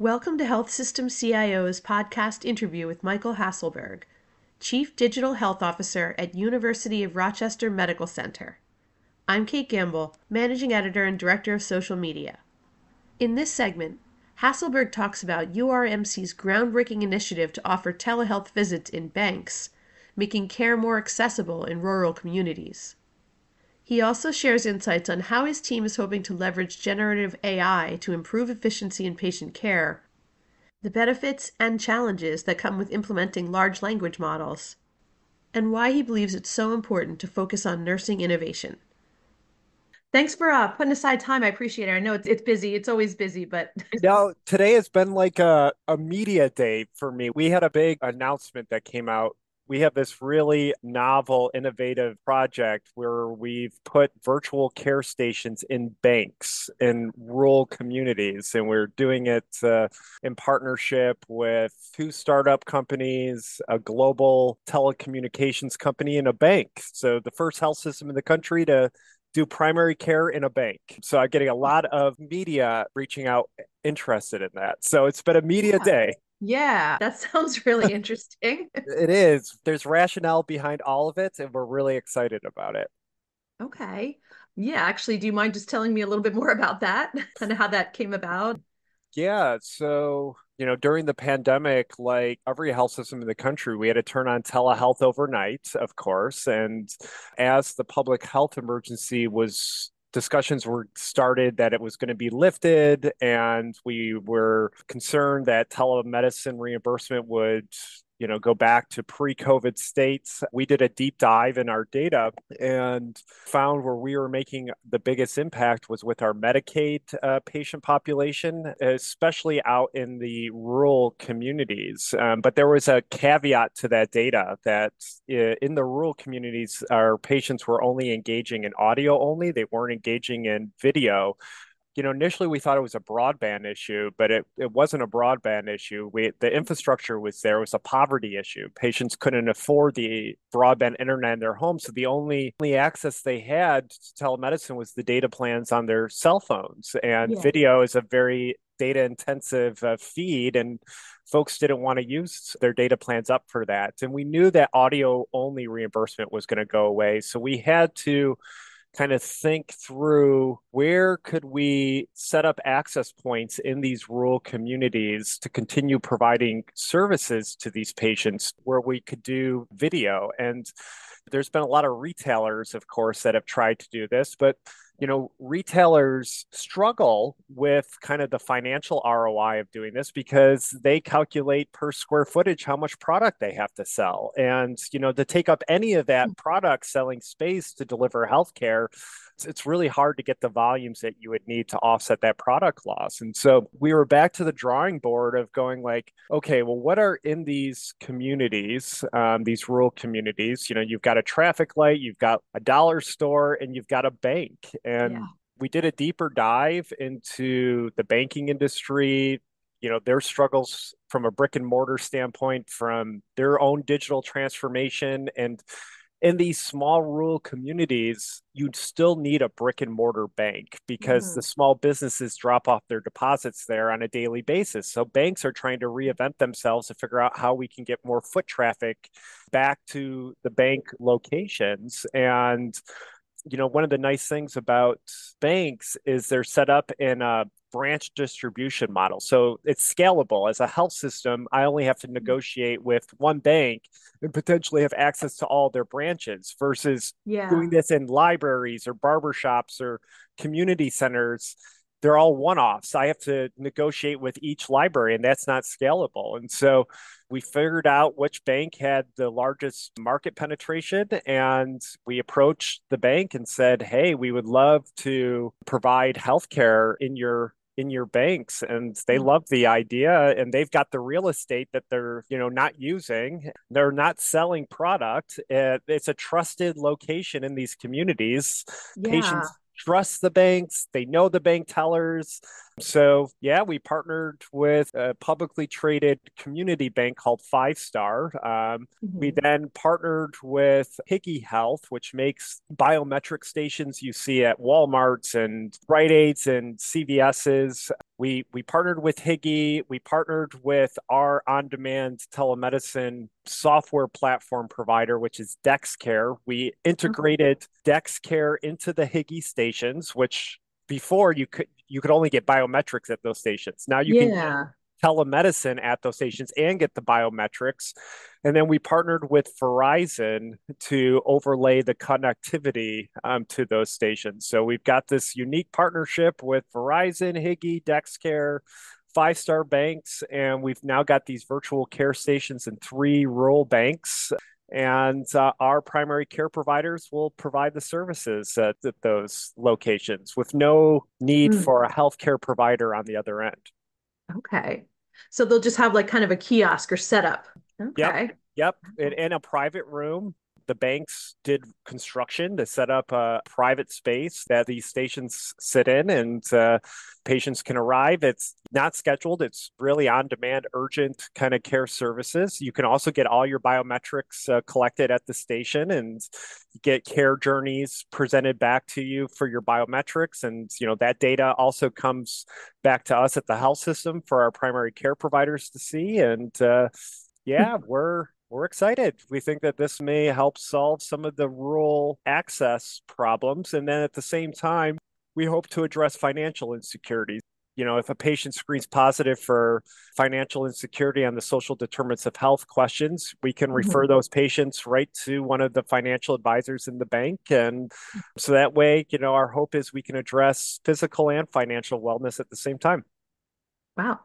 Welcome to Health System CIO's podcast interview with Michael Hasselberg, Chief Digital Health Officer at University of Rochester Medical Center. I'm Kate Gamble, Managing Editor and Director of Social Media. In this segment, Hasselberg talks about URMC's groundbreaking initiative to offer telehealth visits in banks, making care more accessible in rural communities. He also shares insights on how his team is hoping to leverage generative AI to improve efficiency in patient care, the benefits and challenges that come with implementing large language models, and why he believes it's so important to focus on nursing innovation. Thanks for uh, putting aside time. I appreciate it. I know it's, it's busy. It's always busy, but no, today has been like a, a media day for me. We had a big announcement that came out we have this really novel, innovative project where we've put virtual care stations in banks in rural communities. And we're doing it uh, in partnership with two startup companies, a global telecommunications company, and a bank. So, the first health system in the country to do primary care in a bank. So I'm getting a lot of media reaching out interested in that. So it's been a media yeah. day. Yeah, that sounds really interesting. it is. There's rationale behind all of it, and we're really excited about it. Okay. Yeah, actually, do you mind just telling me a little bit more about that and how that came about? Yeah. So, you know, during the pandemic, like every health system in the country, we had to turn on telehealth overnight, of course. And as the public health emergency was discussions were started that it was going to be lifted, and we were concerned that telemedicine reimbursement would you know go back to pre-covid states. We did a deep dive in our data and found where we were making the biggest impact was with our medicaid uh, patient population especially out in the rural communities. Um, but there was a caveat to that data that uh, in the rural communities our patients were only engaging in audio only. They weren't engaging in video you know, initially we thought it was a broadband issue, but it, it wasn't a broadband issue. We the infrastructure was there. It was a poverty issue. Patients couldn't afford the broadband internet in their home, so the only, only access they had to telemedicine was the data plans on their cell phones. And yeah. video is a very data intensive uh, feed, and folks didn't want to use their data plans up for that. And we knew that audio only reimbursement was going to go away, so we had to kind of think through where could we set up access points in these rural communities to continue providing services to these patients where we could do video. And there's been a lot of retailers of course that have tried to do this but you know, retailers struggle with kind of the financial ROI of doing this because they calculate per square footage how much product they have to sell. And, you know, to take up any of that product selling space to deliver healthcare it's really hard to get the volumes that you would need to offset that product loss. And so we were back to the drawing board of going like, okay, well, what are in these communities, um, these rural communities? You know, you've got a traffic light, you've got a dollar store, and you've got a bank. And yeah. we did a deeper dive into the banking industry, you know their struggles from a brick and mortar standpoint from their own digital transformation and in these small rural communities, you'd still need a brick and mortar bank because mm-hmm. the small businesses drop off their deposits there on a daily basis. So banks are trying to reinvent themselves to figure out how we can get more foot traffic back to the bank locations. And you know, one of the nice things about banks is they're set up in a branch distribution model. So it's scalable. As a health system, I only have to mm-hmm. negotiate with one bank and potentially have access to all their branches versus yeah. doing this in libraries or barbershops or community centers. They're all one offs. I have to negotiate with each library, and that's not scalable. And so we figured out which bank had the largest market penetration, and we approached the bank and said, Hey, we would love to provide healthcare in your in your banks and they mm. love the idea and they've got the real estate that they're you know not using they're not selling product it's a trusted location in these communities yeah. patients trust the banks. They know the bank tellers So, yeah, we partnered with a publicly traded community bank called Five Star. Um, mm-hmm. We then partnered with Higi Health, which makes biometric stations you see at Walmarts and Rite Aids and CVS's. We we partnered with Higi. We partnered with our on-demand telemedicine software platform provider, which is DexCare. We integrated okay. DexCare into the Higi stations, which before you could you could only get biometrics at those stations. Now you yeah. can telemedicine at those stations and get the biometrics. And then we partnered with Verizon to overlay the connectivity um, to those stations. So we've got this unique partnership with Verizon, Higi, DexCare, Five Star Banks, and we've now got these virtual care stations in three rural banks and uh, our primary care providers will provide the services at, at those locations with no need mm. for a healthcare provider on the other end. Okay. So they'll just have like kind of a kiosk or setup. Okay. Yep. Yep. In, in a private room the banks did construction to set up a private space that these stations sit in and uh, patients can arrive. It's not scheduled, it's really on demand, urgent kind of care services. You can also get all your biometrics uh, collected at the station and get care journeys presented back to you for your biometrics. And, you know, that data also comes back to us at the health system for our primary care providers to see. And, uh, yeah, we're we're excited. We think that this may help solve some of the rural access problems. And then at the same time, we hope to address financial insecurities. You know, if a patient screens positive for financial insecurity on the social determinants of health questions, we can mm-hmm. refer those patients right to one of the financial advisors in the bank. And so that way, you know, our hope is we can address physical and financial wellness at the same time. Wow.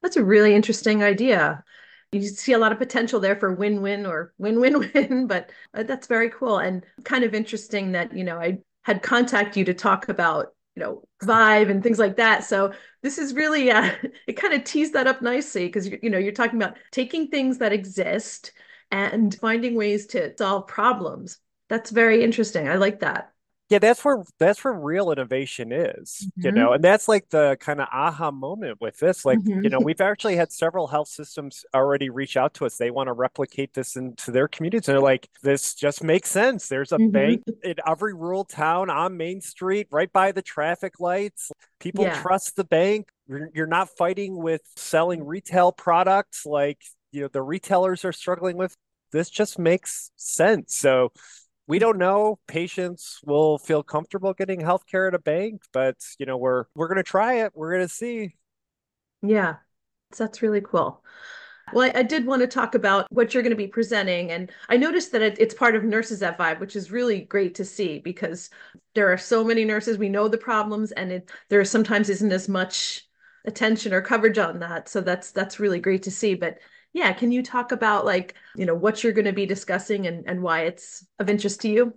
That's a really interesting idea you see a lot of potential there for win-win or win-win-win but uh, that's very cool and kind of interesting that you know i had contact you to talk about you know vive and things like that. So this is really uh, it kind of teased that up nicely because you know you're talking about taking things that exist and finding ways to solve problems. That's very interesting. I like that yeah that's where that's where real innovation is mm-hmm. you know and that's like the kind of aha moment with this like mm-hmm. you know we've actually had several health systems already reach out to us they want to replicate this into their communities and they're like this just makes sense there's a mm-hmm. bank in every rural town on main street right by the traffic lights people yeah. trust the bank you're, you're not fighting with selling retail products like you know the retailers are struggling with this just makes sense so we don't know. Patients will feel comfortable getting healthcare at a bank but you know we're we're going to try it. We're going to see. Yeah. That's really cool. Well I, I, did want to talk about what you're going to be presenting and i noticed that it, it's part of nurses at vive which is really great to see because there are so many nurses. We know the problems and it there sometimes isn't as much attention or coverage on that. So that's that's really great to see. But yeah can you talk about like you know what you're going to be discussing and, and why it's of interest to you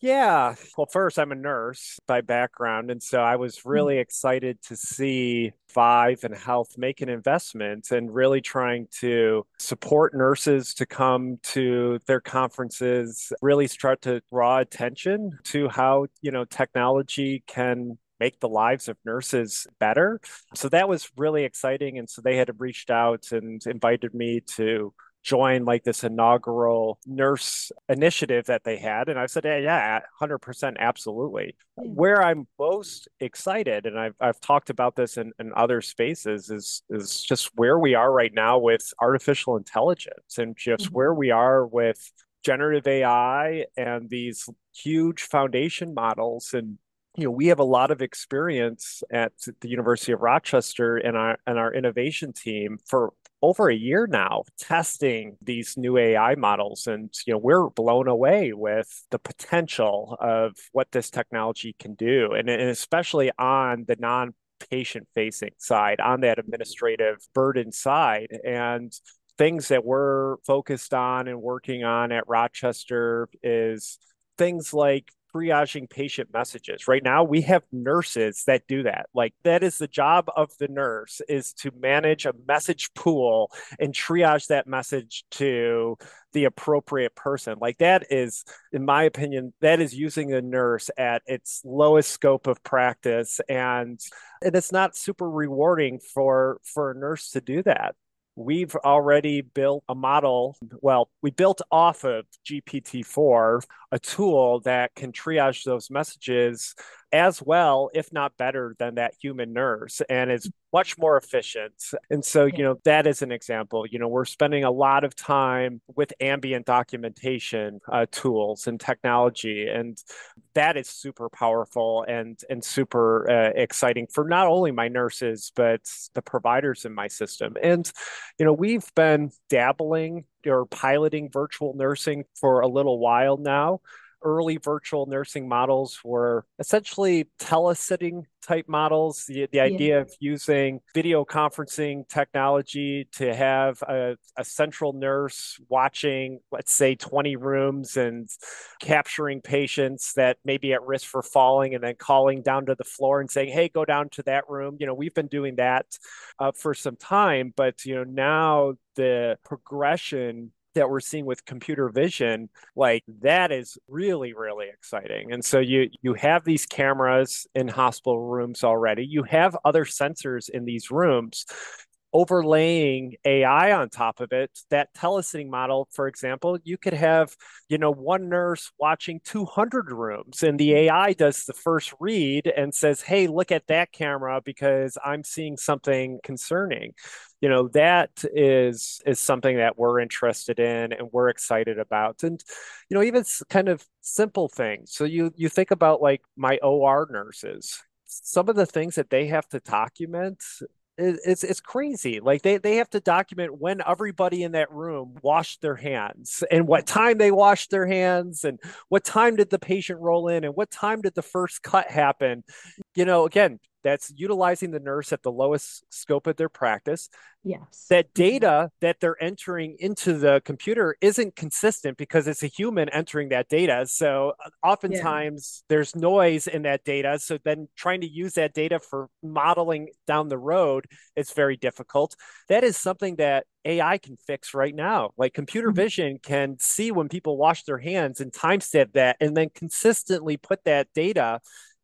yeah well first i'm a nurse by background and so i was hmm. really excited to see ViVE and HLTH make an investment and really trying to support nurses to come to their conferences really start to draw attention to how you know technology can make the lives of nurses better. So that was really exciting. And so they had reached out and invited me to join like this inaugural nurse initiative that they had and i said yeah, yeah 100% absolutely where i'm most excited and i've, I've talked about this in, in other spaces is is just where we are right now with artificial intelligence and just mm-hmm. where we are with generative ai and these huge foundation models and you know we have a lot of experience at the University of Rochester and our and our innovation team for over a year now testing these new AI models. And you know we're blown away with the potential of what this technology can do. And, and especially on the non patient facing side on that administrative burden side. And things that we're focused on and working on at Rochester is things like triaging patient messages. Right now, we have nurses that do that. Like that is the job of the nurse is to manage a message pool and triage that message to the appropriate person. Like that is, in my opinion, that is using a nurse at its lowest scope of practice, and and it's not super rewarding for for a nurse to do that we've already built a model. Well, we built off of GPT-4 a tool that can triage those messages as well, if not better, than that human nurse, and it's much more efficient. And so, you know, that is an example. You know, we're spending a lot of time with ambient documentation uh, tools and technology, and that is super powerful and and super uh, exciting for not only my nurses but the providers in my system. And you know, we've been dabbling or piloting virtual nursing for a little while now early virtual nursing models were essentially telesitting type models. The, the idea yeah. of using video conferencing technology to have a, a central nurse watching, let's say, 20 rooms and capturing patients that may be at risk for falling and then calling down to the floor and saying, hey, go down to that room. You know, we've been doing that uh, for some time, but, you know, now the progression that we're seeing with computer vision like that is really really exciting. And so you you have these cameras in hospital rooms already. You have other sensors in these rooms overlaying AI on top of it, that telesitting model, for example, you could have, you know, one nurse watching 200 rooms and the AI does the first read and says, Hey, look at that camera because I'm seeing something concerning. You know, that is is something that we're interested in and we're excited about. And, you know, even kind of simple things. So you you think about like my OR nurses, some of the things that they have to document it's it's crazy. Like they they have to document when everybody in that room washed their hands and what time they washed their hands and what time did the patient roll in and what time did the first cut happen. You know, again, that's utilizing the nurse at the lowest scope of their practice. Yes. That data that they're entering into the computer isn't consistent because it's a human entering that data. So uh, oftentimes yeah. there's noise in that data. So then trying to use that data for modeling down the road is very difficult. That is something that AI can fix right now. Like computer mm-hmm. vision can see when people wash their hands and timestamp that and then consistently put that data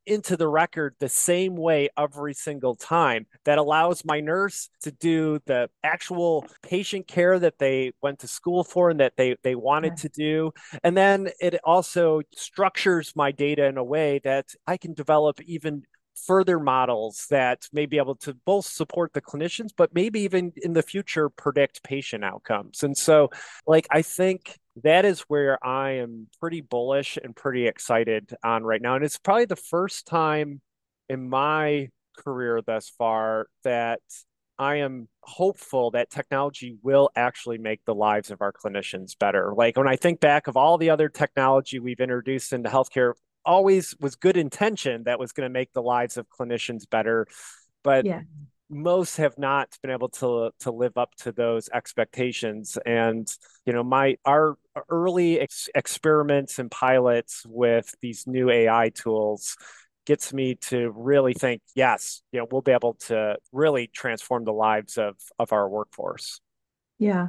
into the record the same way every single time that allows my nurse to do the actual patient care that they went to school for and that they, they wanted yeah. to do. And then it also structures my data in a way that I can develop even further models that may be able to both support the clinicians, but maybe even in the future predict patient outcomes. And so, like, I think that is where I am pretty bullish and pretty excited on right now. And it's probably the first time in my career thus far that I am hopeful that technology will actually make the lives of our clinicians better. Like when I think back of all the other technology we've introduced into healthcare, always was good intention that was going to make the lives of clinicians better. But yeah most have not been able to to live up to those expectations. And you know my our early ex- experiments and pilots with these new ai tools gets me to really think yes you know we'll be able to really transform the lives of of our workforce. Yeah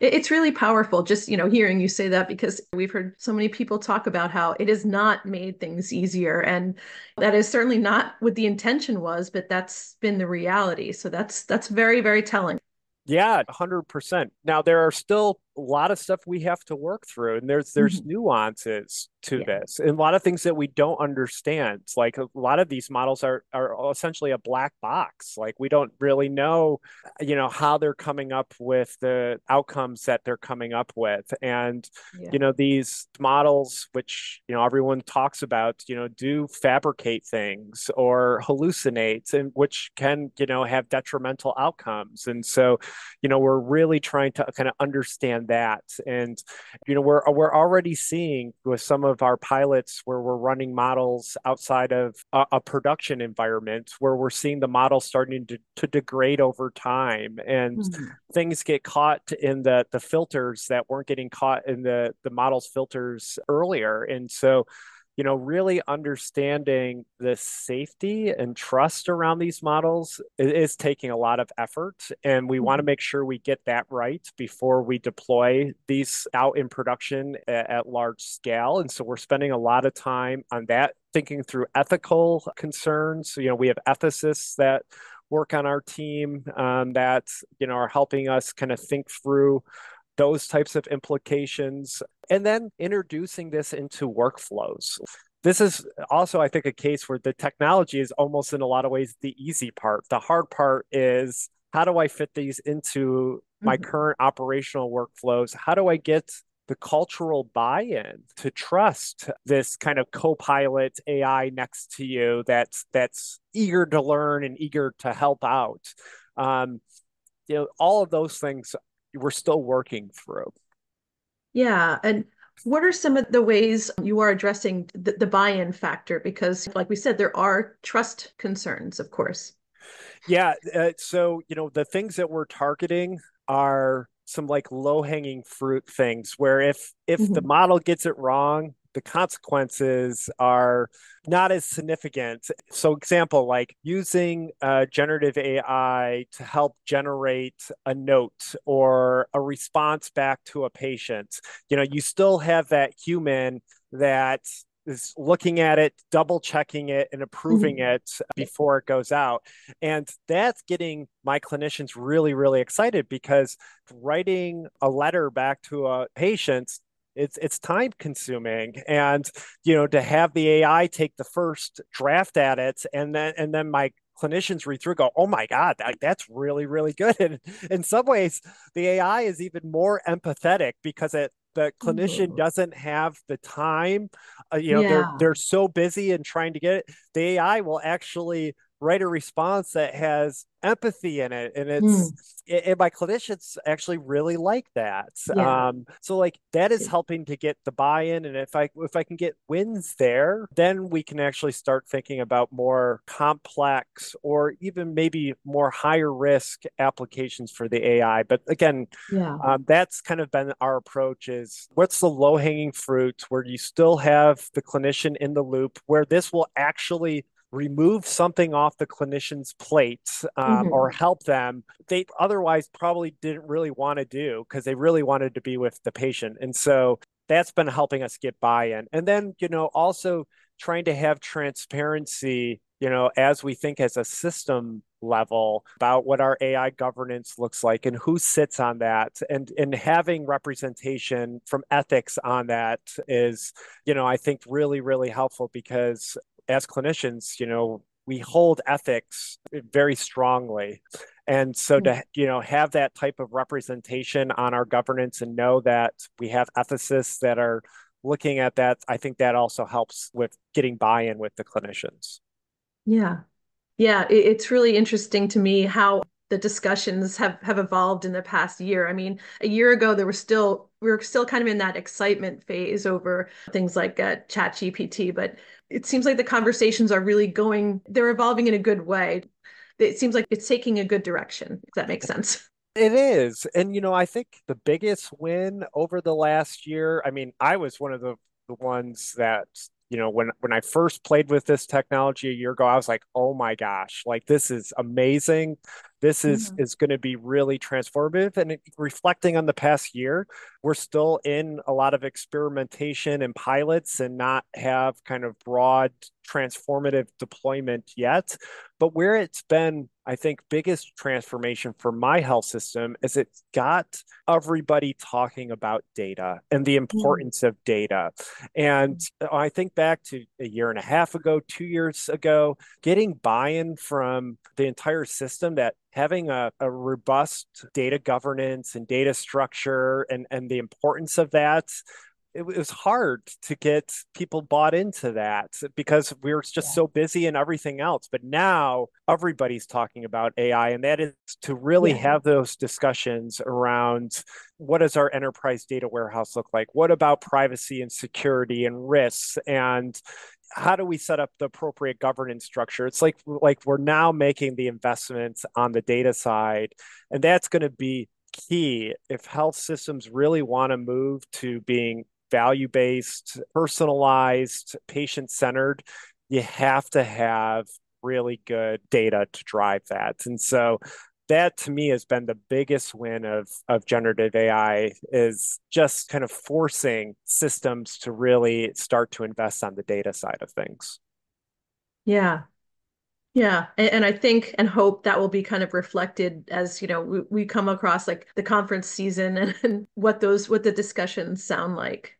it's really powerful just, you know, hearing you say that because we've heard so many people talk about how it has not made things easier. And that is certainly not what the intention was, but that's been the reality. So that's that's very, very telling. Yeah, 100%. Now there are still a lot of stuff we have to work through and there's there's mm-hmm. nuances to yeah. this and a lot of things that we don't understand like a lot of these models are are essentially a black box like we don't really know you know how they're coming up with the outcomes that they're coming up with and yeah. you know these models which you know everyone talks about you know do fabricate things or hallucinate and which can you know have detrimental outcomes and so you know we're really trying to kind of understand that. And you know we're we're already seeing with some of our pilots where we're running models outside of a, a production environment where we're seeing the model starting to, to degrade over time. And mm-hmm. things get caught in the the filters that weren't getting caught in the the model's filters earlier. And so you know, really understanding the safety and trust around these models is, taking a lot of effort. And we mm-hmm. want to make sure we get that right before we deploy these out in production at, at large scale. And so we're spending a lot of time on that, thinking through ethical concerns. So, you know, we have ethicists that work on our team um, that you know are helping us kind of think through those types of implications and then introducing this into workflows this is also i think a case where the technology is almost in a lot of ways the easy part the hard part is how do i fit these into my mm-hmm. current operational workflows how do i get the cultural buy-in to trust this kind of co-pilot AI next to you that's that's eager to learn and eager to help out. Um, you know, all of those things we're still working through. Yeah, and what are some of the ways you are addressing the, the buy-in factor? Because, like we said, there are trust concerns, of course. Yeah, uh, so you know the things that we're targeting are some like low hanging fruit things where if if mm-hmm. the model gets it wrong the consequences are not as significant. So, example like using uh, generative AI to help generate a note or a response back to a patient. You know, you still have that human that is looking at it, double checking it, and approving mm-hmm. it before it goes out. And that's getting my clinicians really, really excited because writing a letter back to a patient it's it's time consuming. And you know to have the ai take the first draft at it and then and then my clinicians read through go oh my god that, that's really really good. And in some ways the ai is even more empathetic because it the clinician doesn't have the time uh, you know yeah. they're they're so busy and trying to get it. The ai will actually write a response that has empathy in it and it's mm. and my clinicians actually really like that yeah. um so like that is helping to get the buy-in and if i if i can get wins there then we can actually start thinking about more complex or even maybe more higher risk applications for the ai but again yeah. um, that's kind of been our approach is what's the low hanging fruit where you still have the clinician in the loop where this will actually remove something off the clinician's plate um, mm-hmm. or help them they otherwise probably didn't really want to do because they really wanted to be with the patient. And so that's been helping us get buy-in. And then you know also trying to have transparency you know as we think as a system level about what our AI governance looks like and who sits on that. And and having representation from ethics on that is you know I think really really helpful because as clinicians, you know, we hold ethics very strongly. And so to, mm. you know, have that type of representation on our governance and know that we have ethicists that are looking at that, I think that also helps with getting buy-in with the clinicians. Yeah. Yeah, it's really interesting to me how the discussions have have evolved in the past year. I mean, a year ago there was still we were still kind of in that excitement phase over things like uh, Chat GPT, but it seems like the conversations are really going. They're evolving in a good way. It seems like it's taking a good direction. If that makes sense. It is. And, you know, I think the biggest win over the last year, I mean, I was one of the, the ones that you know when when i first played with this technology a year ago i was like oh my gosh like this is amazing this is mm-hmm. is going to be really transformative and reflecting on the past year we're still in a lot of experimentation and pilots and not have kind of broad transformative deployment yet but where it's been I think biggest transformation for my health system is it got everybody talking about data and the mm-hmm. importance mm. of data. And I think back to a year and a half ago, two years ago, getting buy-in from the entire system that having a, a robust data governance and data structure and, and the importance of that it was hard to get people bought into that because we were just yeah. so busy and everything else. But now everybody's talking about AI, and that is to really yeah. have those discussions around what does our enterprise data warehouse look like? What about privacy and security and risks? And how do we set up the appropriate governance structure? It's like like we're now making the investments on the data side, and that's going to be key if health systems really want to move to being value based, personalized, patient centered, you have to have really good data to drive that. And so that to me has been the biggest win of of generative AI is just kind of forcing systems to really start to invest on the data side of things. Yeah. Yeah, and, and, I think and hope that will be kind of reflected as you know we, we come across like the conference season and, and, what those what the discussions sound like.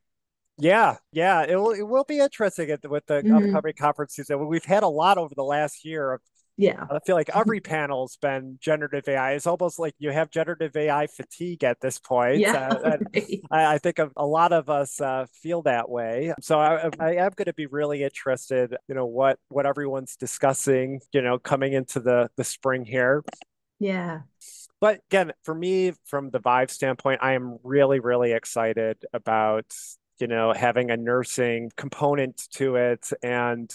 Yeah, yeah, it will it will be interesting with the mm-hmm. upcoming conference season. We've had a lot over the last year of yeah. I feel like every panel's been generative AI. It's almost like you have generative AI fatigue at this point. Yeah. Uh, I, I, think a lot of us uh, feel that way. So I, I am going to be really interested, you know, what what everyone's discussing, you know, coming into the the spring here. Yeah. But again, for me, from the ViVE standpoint, I am really, really excited about you know having a nursing component to it and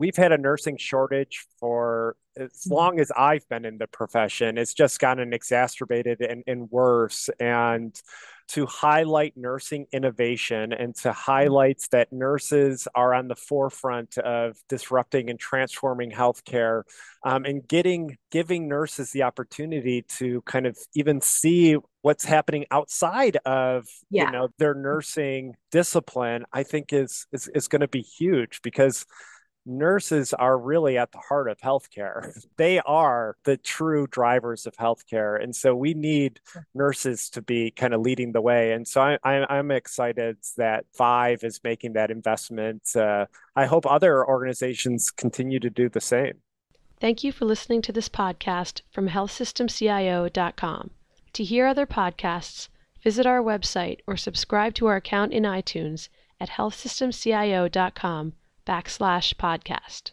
we've had a nursing shortage for as mm-hmm. long as I've been in the profession. It's just gotten exacerbated and, and worse. And to highlight nursing innovation and to highlight that nurses are on the forefront of disrupting and transforming healthcare um, and getting giving nurses the opportunity to kind of even see what's happening outside of yeah. you know their nursing discipline i think is is, is going to be huge because nurses are really at the heart of healthcare. They are the true drivers of healthcare. And so we need nurses to be kind of leading the way. And so I, am excited that ViVE is making that investment. Uh, I hope other organizations continue to do the same. Thank you for listening to this podcast from healthsystemcio.com. To hear other podcasts, visit our website or subscribe to our account in iTunes at healthsystemcio.com backslash podcast.